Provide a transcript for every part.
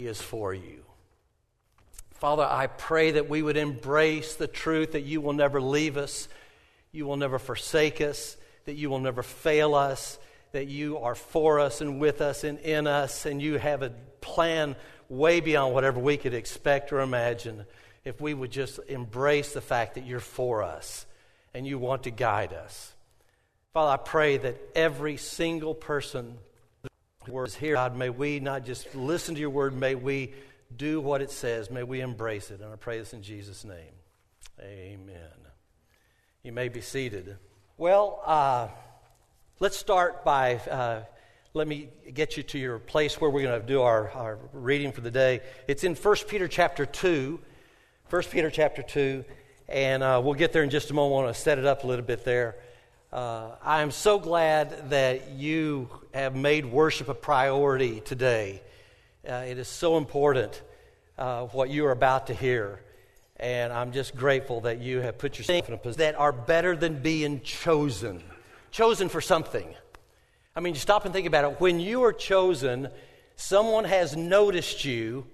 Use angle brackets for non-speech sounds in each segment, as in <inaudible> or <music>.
is for you. Father, I pray that we would embrace the truth that you will never leave us, you will never forsake us, that you will never fail us, that you are for us and with us and in us, and you have a plan way beyond whatever we could expect or imagine if we would just embrace the fact that you're for us and you want to guide us. Father, I pray that every single person is here, God, may we not just listen to your word, may we do what it says, may we embrace it. And I pray this in Jesus' name. Amen. You may be seated. Well, uh, let's start by. Uh, let me get you to your place where we're going to do our, our reading for the day. It's in 1 Peter chapter 2. 1 Peter chapter 2. And uh, we'll get there in just a moment. I want to set it up a little bit there. Uh, I am so glad that you have made worship a priority today. Uh, it is so important uh, what you are about to hear. And I'm just grateful that you have put yourself in a position that are better than being chosen. Chosen for something. I mean, stop and think about it. When you are chosen, someone has noticed you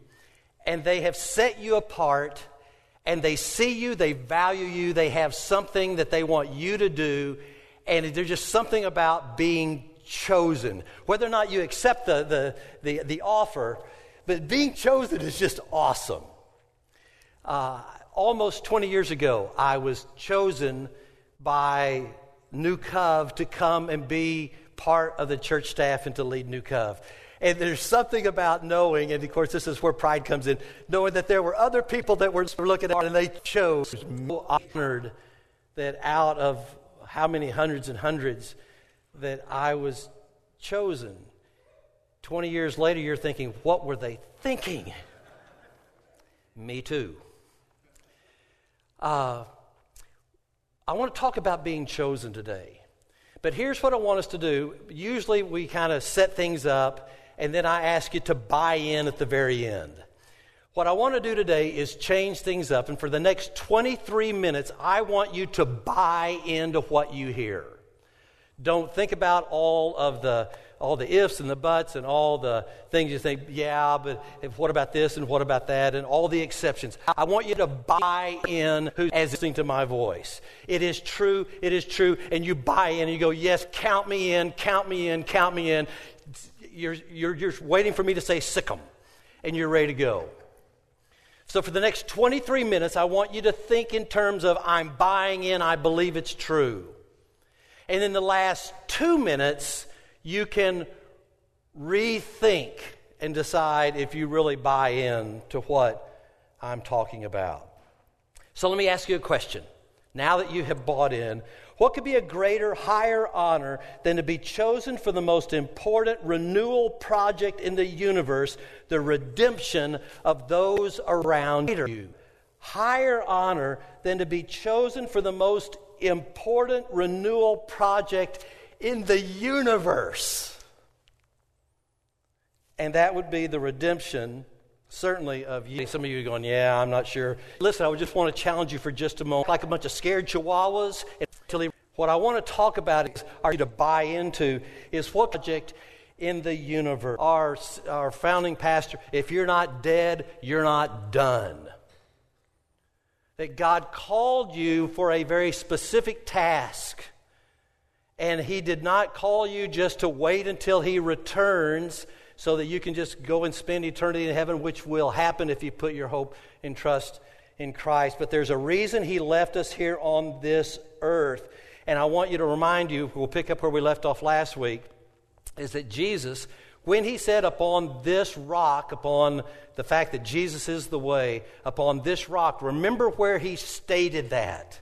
and they have set you apart and they see you, they value you, they have something that they want you to do, and there's just something about being chosen. Whether or not you accept the, the, the, the offer, but being chosen is just awesome. Uh, almost 20 years ago, I was chosen by New Cove to come and be part of the church staff and to lead New Cove. And there's something about knowing, and of course, this is where pride comes in, knowing that there were other people that were looking at and they chose. Honored that out of how many hundreds and hundreds that I was chosen. 20 years later, you're thinking, what were they thinking? Me too. Uh, I want to talk about being chosen today. But here's what I want us to do. Usually we kind of set things up and then I ask you to buy in at the very end. What I want to do today is change things up, and for the next 23 minutes, I want you to buy into what you hear. Don't think about all of the all the ifs and the buts and all the things you think, yeah, but what about this and what about that and all the exceptions. I want you to buy in who's listening to my voice. It is true, it is true, and you buy in and you go, yes, count me in, count me in, count me in you're, you're, you're waiting for me to say sick 'em, and you're ready to go. So, for the next 23 minutes, I want you to think in terms of I'm buying in, I believe it's true. And in the last two minutes, you can rethink and decide if you really buy in to what I'm talking about. So, let me ask you a question. Now that you have bought in, what could be a greater, higher honor than to be chosen for the most important renewal project in the universe, the redemption of those around you? Higher honor than to be chosen for the most important renewal project in the universe. And that would be the redemption certainly of you. Some of you are going, Yeah, I'm not sure. Listen, I would just want to challenge you for just a moment. Like a bunch of scared chihuahuas. What I want to talk about is, are you to buy into, is what project in the universe. Our, our founding pastor, if you're not dead, you're not done. That God called you for a very specific task. And He did not call you just to wait until He returns so that you can just go and spend eternity in heaven, which will happen if you put your hope and trust in Christ. But there's a reason He left us here on this earth. And I want you to remind you, we'll pick up where we left off last week, is that Jesus, when He said, Upon this rock, upon the fact that Jesus is the way, upon this rock, remember where He stated that.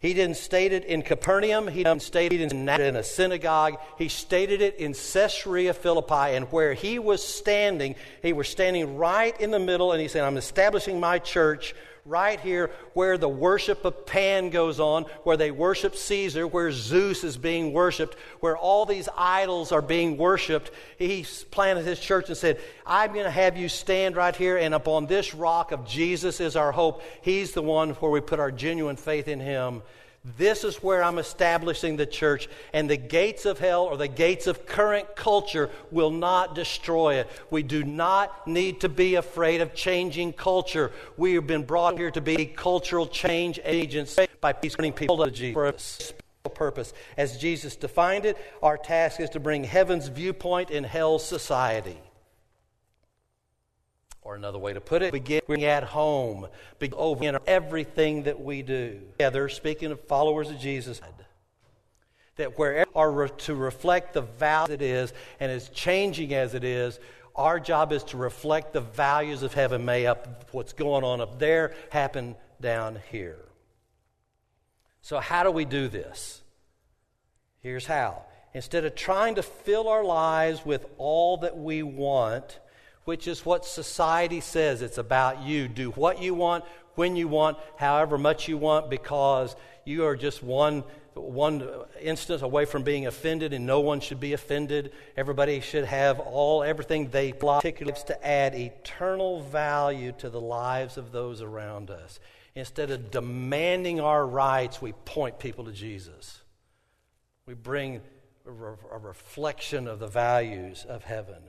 He didn't state it in Capernaum. He didn't state it in a synagogue. He stated it in Caesarea Philippi. And where he was standing, he was standing right in the middle, and he said, I'm establishing my church right here where the worship of Pan goes on, where they worship Caesar, where Zeus is being worshiped, where all these idols are being worshiped. He planted his church and said, I'm going to have you stand right here, and upon this rock of Jesus is our hope. He's the one where we put our genuine faith in him This is where I'm establishing the church, and the gates of hell or the gates of current culture will not destroy it. We do not need to be afraid of changing culture. We have been brought here to be cultural change agents by turning people to Jesus purpose. As Jesus defined it, our task is to bring heaven's viewpoint in hell's society. Or another way to put it, begin at home, begin over in everything that we do. Together, speaking of followers of Jesus, that wherever are to reflect the value it is, and as changing as it is, our job is to reflect the values of heaven. May up what's going on up there happen down here. So, how do we do this? Here's how. Instead of trying to fill our lives with all that we want, which is what society says it's about you. Do what you want, when you want, however much you want, because you are just one, one instance away from being offended, and no one should be offended. Everybody should have all everything they particulars to add eternal value to the lives of those around us. Instead of demanding our rights, we point people to Jesus. We bring a, a reflection of the values of heaven.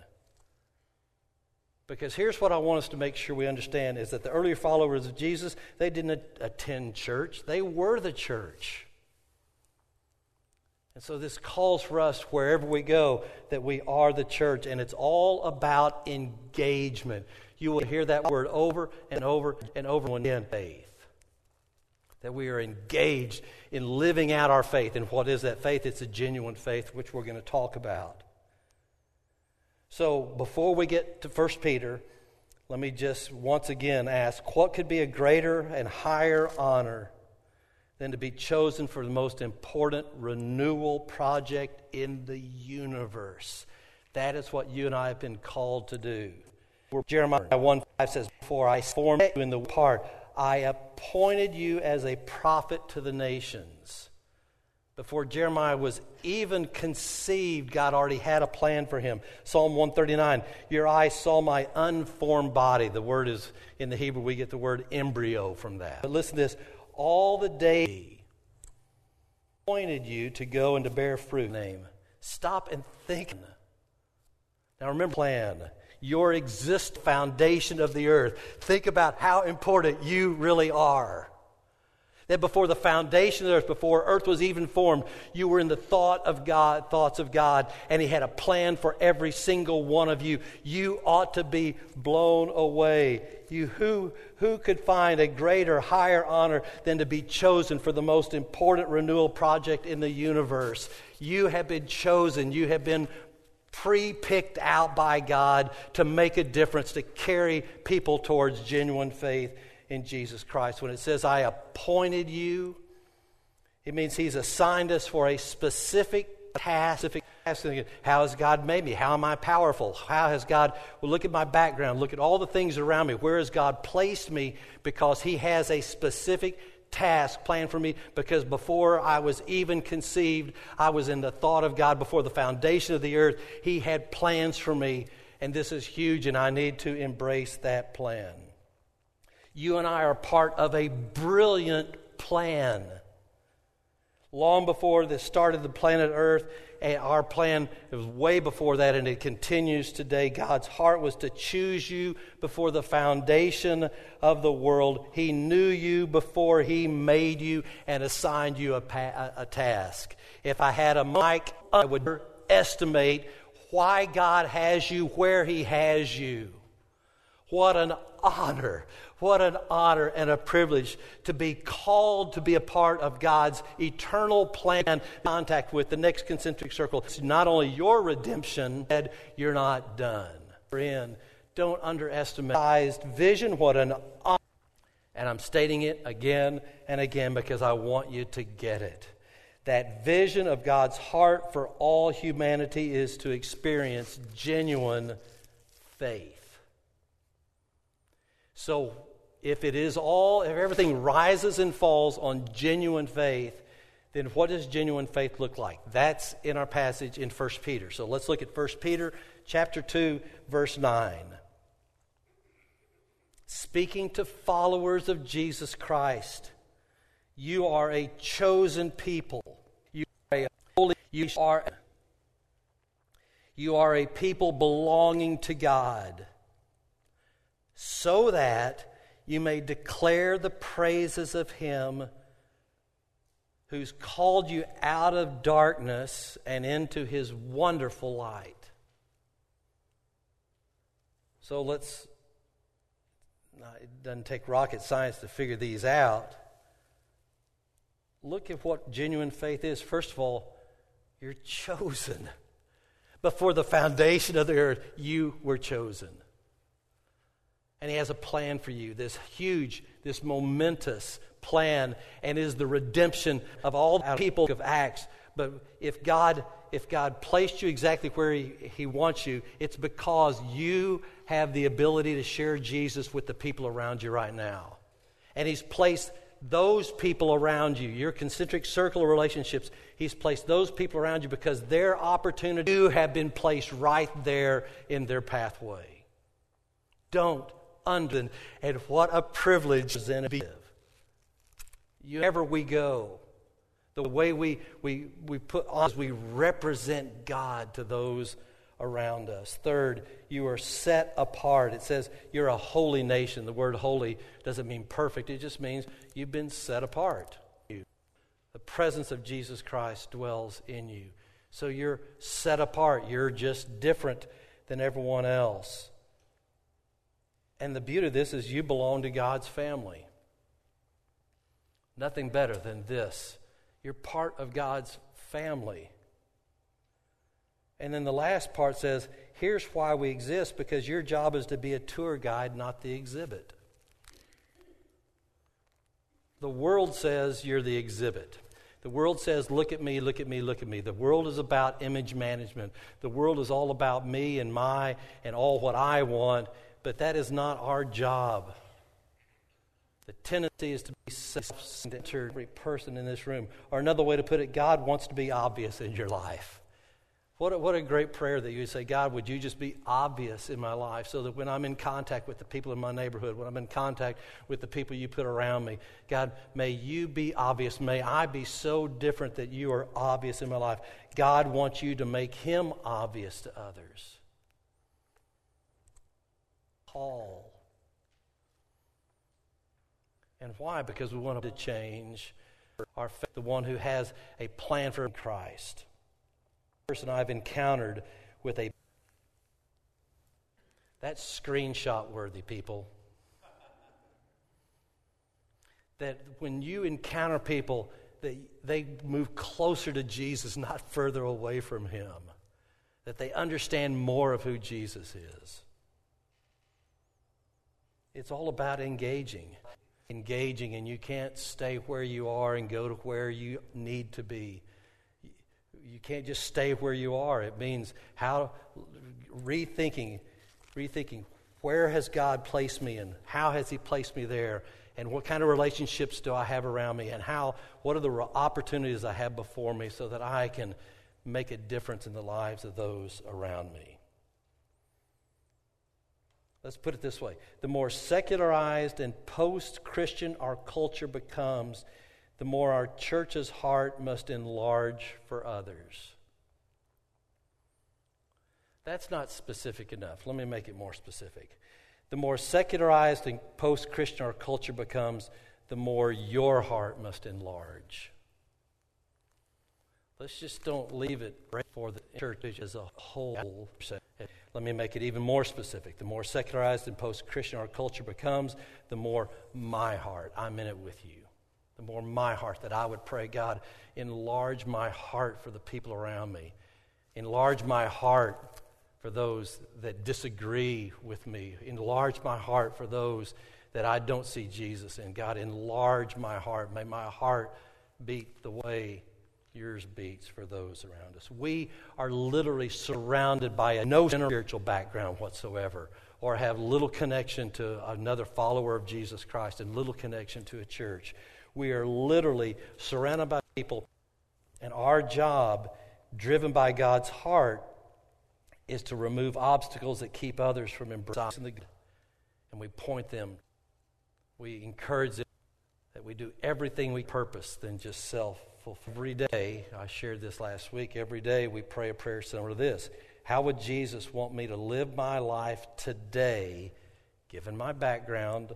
Because here's what I want us to make sure we understand is that the earlier followers of Jesus, they didn't attend church, they were the church. And so this calls for us wherever we go that we are the church, and it's all about engagement. You will hear that word over and over and over again faith. That we are engaged in living out our faith. And what is that faith? It's a genuine faith, which we're going to talk about. So before we get to 1 Peter, let me just once again ask what could be a greater and higher honor than to be chosen for the most important renewal project in the universe? That is what you and I have been called to do. Jeremiah 1 5 says, Before I formed you in the part, I appointed you as a prophet to the nations. Before Jeremiah was even conceived, God already had a plan for him. Psalm 139 Your eyes saw my unformed body. The word is, in the Hebrew, we get the word embryo from that. But listen to this all the day appointed you to go and to bear fruit. Name. Stop and think. Now remember, plan your exist foundation of the earth. Think about how important you really are that before the foundation of the earth, before earth was even formed, you were in the thought of God, thoughts of God, and He had a plan for every single one of you. You ought to be blown away. You who who could find a greater, higher honor than to be chosen for the most important renewal project in the universe? You have been chosen. You have been pre picked out by God to make a difference, to carry people towards genuine faith in Jesus Christ. When it says, I appointed you, it means He's assigned us for a specific task. How has God made me? How am I powerful? How has God, well, look at my background, look at all the things around me. Where has God placed me? Because He has a specific task planned for me because before I was even conceived, I was in the thought of God before the foundation of the earth. He had plans for me, and this is huge, and I need to embrace that plan you and I are part of a brilliant plan. Long before the start of the planet Earth, eh, our plan was way before that, and it continues today. God's heart was to choose you before the foundation of the world. He knew you before He made you and assigned you a, pa- a task. If I had a mic, I would estimate why God has you where He has you. What an honor what an honor and a privilege to be called to be a part of God's eternal plan, contact with the next concentric circle. It's not only your redemption, but you're not done. Friend, don't underestimate vision. What an honor. And I'm stating it again and again because I want you to get it. That vision of God's heart for all humanity is to experience genuine faith. So, if it is all, if everything rises and falls on genuine faith, then what does genuine faith look like? That's in our passage in 1 Peter. So let's look at 1 Peter chapter 2 verse 9. Speaking to followers of Jesus Christ, You are a chosen people. You are a holy. You are. You are a people belonging to God, so that you may declare the praises of Him who's called you out of darkness and into His wonderful light. So let's, it doesn't take rocket science to figure these out. Look at what genuine faith is. First of all, you're <laughs> chosen. Before the foundation of the earth, you were chosen. And He has a plan for you, this huge, this momentous plan, and is the redemption of all the people of Acts. But if God, if God placed you exactly where he, he wants you, it's because you have the ability to share Jesus with the people around you right now. And He's placed those people around you, your concentric circle of relationships, He's placed those people around you because their opportunity have been placed right there in their pathway. Don't under and what a privilege to live. Wherever we go, the way we, we, we put on is we represent God to those around us. Third, you are set apart. It says you're a holy nation. The word holy doesn't mean perfect, it just means you've been set apart. The presence of Jesus Christ dwells in you. So you're set apart. You're just different than everyone else. And the beauty of this is you belong to God's family. Nothing better than this. You're part of God's family. And then the last part says, here's why we exist because your job is to be a tour guide, not the exhibit. The world says you're the exhibit. The world says, look at me, look at me, look at me. The world is about image management. The world is all about me and my and all what I want, but that is not our job. The tendency is to be self-centered, every person in this room. Or another way to put it, God wants to be obvious in your life. What a, what a great prayer that you say, God, would you just be obvious in my life so that when I'm in contact with the people in my neighborhood, when I'm in contact with the people you put around me, God, may you be obvious. May I be so different that you are obvious in my life. God wants you to make him obvious to others. Paul. And why? Because we want to change our faith, the one who has a plan for Christ person I've encountered with a. That's screenshot worthy, people. That when you encounter people, they, they move closer to Jesus, not further away from Him. That they understand more of who Jesus is. It's all about engaging. Engaging, and you can't stay where you are and go to where you need to be you can't just stay where you are. It means how rethinking, rethinking where has God placed me and how has He placed me there and what kind of relationships do I have around me and how what are the opportunities I have before me so that I can make a difference in the lives of those around me. Let's put it this way the more secularized and post Christian our culture becomes, the more our church's heart must enlarge for others. That's not specific enough. Let me make it more specific. The more secularized and post Christian our culture becomes, the more your heart must enlarge. Let's just don't leave it for the church as a whole. Let me make it even more specific. The more secularized and post Christian our culture becomes, the more my heart, I'm in it with you the more my heart that I would pray, God, enlarge my heart for the people around me. Enlarge my heart for those that disagree with me. Enlarge my heart for those that I don't see Jesus in. God, enlarge my heart. May my heart beat the way yours beats for those around us. We are literally surrounded by a no spiritual background whatsoever or have little connection to another follower of Jesus Christ and little connection to a church. We are literally surrounded by people, and our job, driven by God's heart, is to remove obstacles that keep others from embracing the good. And we point them, we encourage them that we we do everything we purpose than just self fulfill. Every day, I shared this last week, every day we pray a prayer similar to this. How would Jesus want me to live my life today, given my background,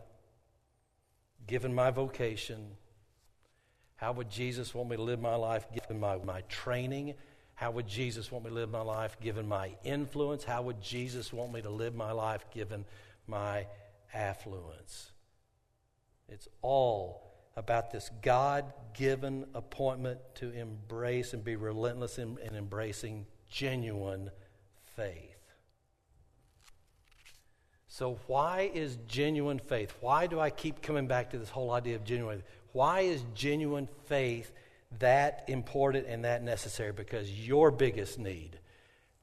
given my vocation? How would Jesus want me to live my life, given my, my training? How would Jesus want me to live my life, given my influence? How would Jesus want me to live my life, given my affluence? It's all about this God given appointment to embrace and be relentless in, in embracing genuine faith. So, why is genuine faith? Why do I keep coming back to this whole idea of genuine? Why is genuine faith that important and that necessary? Because your biggest need,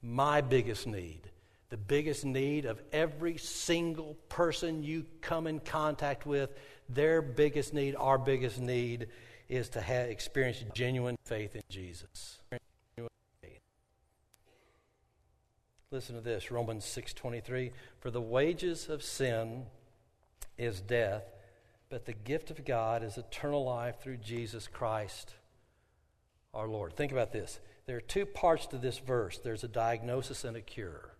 my biggest need, the biggest need of every single person you come in contact with, their biggest need, our biggest need, is to have experience genuine faith in Jesus. Listen to this, Romans 6:23, for the wages of sin is death, but the gift of God is eternal life through Jesus Christ our Lord. Think about this. There are two parts to this verse. There's a diagnosis and a cure.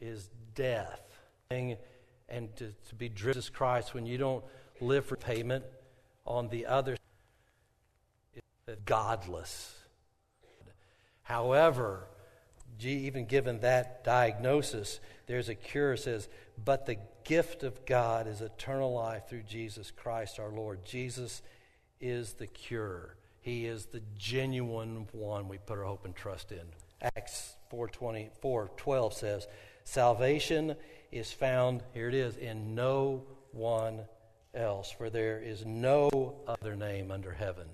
Is death and to, to be driven to Christ when you don't live for payment on the other godless. However, even given that diagnosis, there's a cure. Says, but the gift of God is eternal life through Jesus Christ our Lord. Jesus is the cure. He is the genuine one we put our hope and trust in. Acts 4:20 4:12 says, "Salvation is found, here it is, in no one else, for there is no other name under heaven."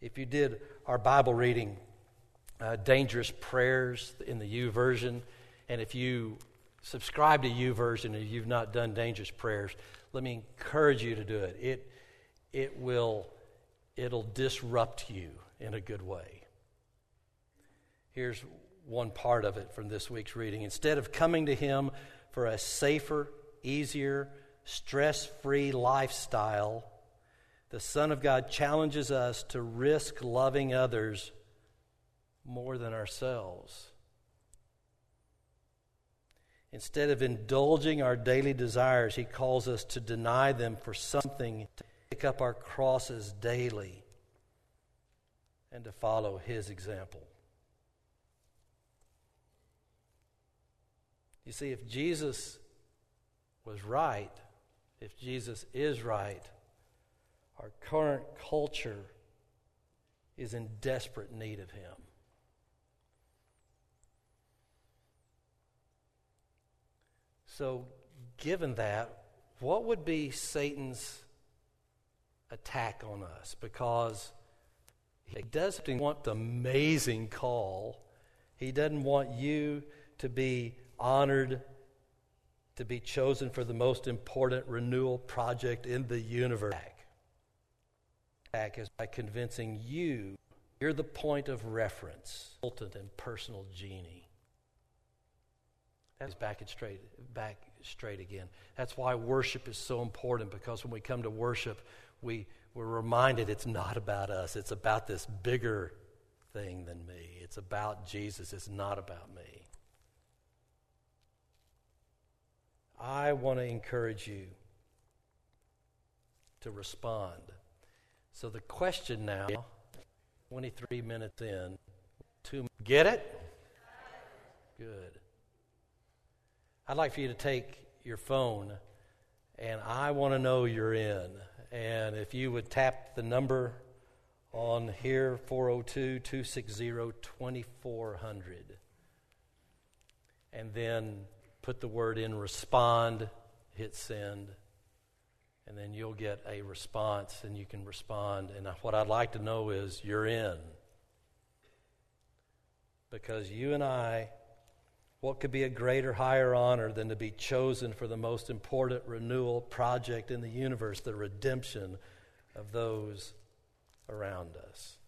If you did our Bible reading uh, dangerous prayers in the YouVersion, And if you subscribe to YouVersion and you've not done dangerous prayers, let me encourage you to do it. It, it will it'll disrupt you in a good way. Here's one part of it from this week's reading. Instead of coming to Him for a safer, easier, stress free lifestyle, the Son of God challenges us to risk loving others more than ourselves. Instead of indulging our daily desires, He calls us to deny them for something, to pick up our crosses daily, and to follow His example. You see, if Jesus was right, if Jesus is right, our current culture is in desperate need of Him. So, given that, what would be Satan's attack on us? Because he doesn't want the amazing call, he doesn't want you to be honored, to be chosen for the most important renewal project in the universe. Attack is by convincing you you're the point of reference, ultimate and personal genie. That's back and straight, back straight again. That's why worship is so important because when we come to worship, we, we're reminded it's not about us. It's about this bigger thing than me. It's about Jesus. It's not about me. I want to encourage you to respond. So the question now, 23 minutes in, to get it? Good. I'd like for you to take your phone and I want to know you're in. And if you would tap the number on here 402 260 2400 and then put the word in respond, hit send, and then you'll get a response and you can respond. And what I'd like to know is you're in. Because you and I what could be a greater, higher honor than to be chosen for the most important renewal project in the universe, the redemption of those around us?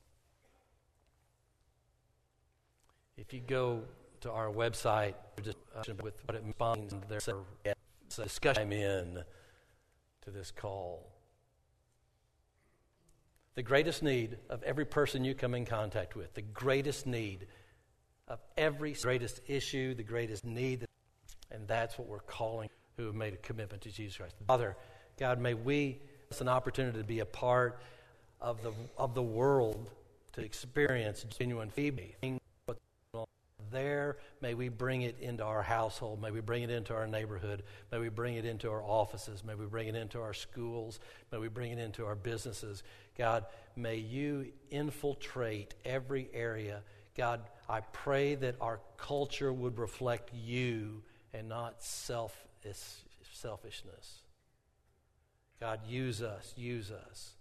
If you go to our website, just uh, with what it means, there's a discussion I'm in to this call. The greatest need of every person you come in contact with, the greatest need of every greatest issue, the greatest need, and that's what we're calling who have made a commitment to Jesus Christ. Father, God, may we it's an opportunity to be a part of the of the world to experience genuine faith there. May we bring it into our household. May we bring it into our neighborhood. May we bring it into our offices. May we bring it into our schools. May we bring it into our businesses. God, may you infiltrate every area. God, I pray that our culture would reflect you and not self, selfishness. God, use us, use us.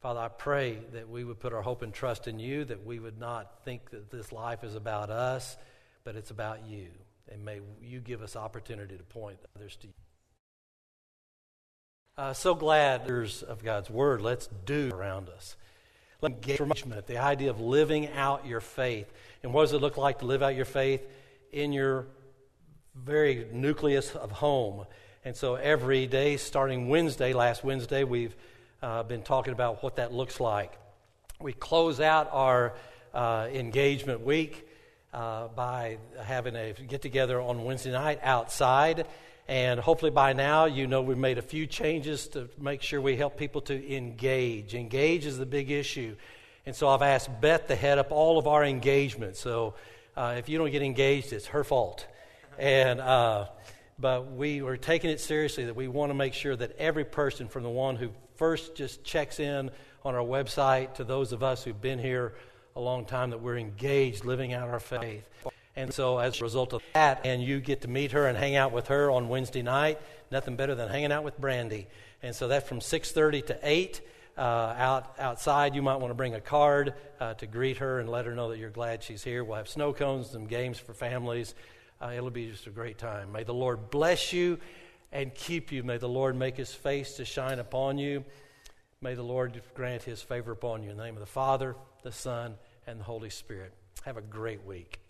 Father, I pray that we would put our hope and trust in you, that we would not think that this life is about us, but it's about you. And may you give us opportunity to point others to you. Uh, so glad of God's word. Let's do around us. Let me get the idea of living out your faith. And what does it look like to live out your faith in your very nucleus of home? And so every day, starting Wednesday, last Wednesday, we've uh, been talking about what that looks like. We close out our uh, engagement week uh, by having a get together on Wednesday night outside. And hopefully by now, you know we've made a few changes to make sure we help people to engage. Engage is the big issue. And so I've asked Beth to head up all of our engagement. So uh, if you don't get engaged, it's her fault. And uh, but we are taking it seriously that we want to make sure that every person, from the one who first just checks in on our website to those of us who've been here a long time, that we're engaged living out our faith. And so, as a result of that, and you get to meet her and hang out with her on Wednesday night, nothing better than hanging out with Brandy. And so that's from 6:30 to 8. Uh, out outside, you might want to bring a card uh, to greet her and let her know that you're glad she's here. We'll have snow cones, some games for families. Uh, it'll be just a great time. May the Lord bless you and keep you. May the Lord make his face to shine upon you. May the Lord grant his favor upon you. In the name of the Father, the Son, and the Holy Spirit. Have a great week.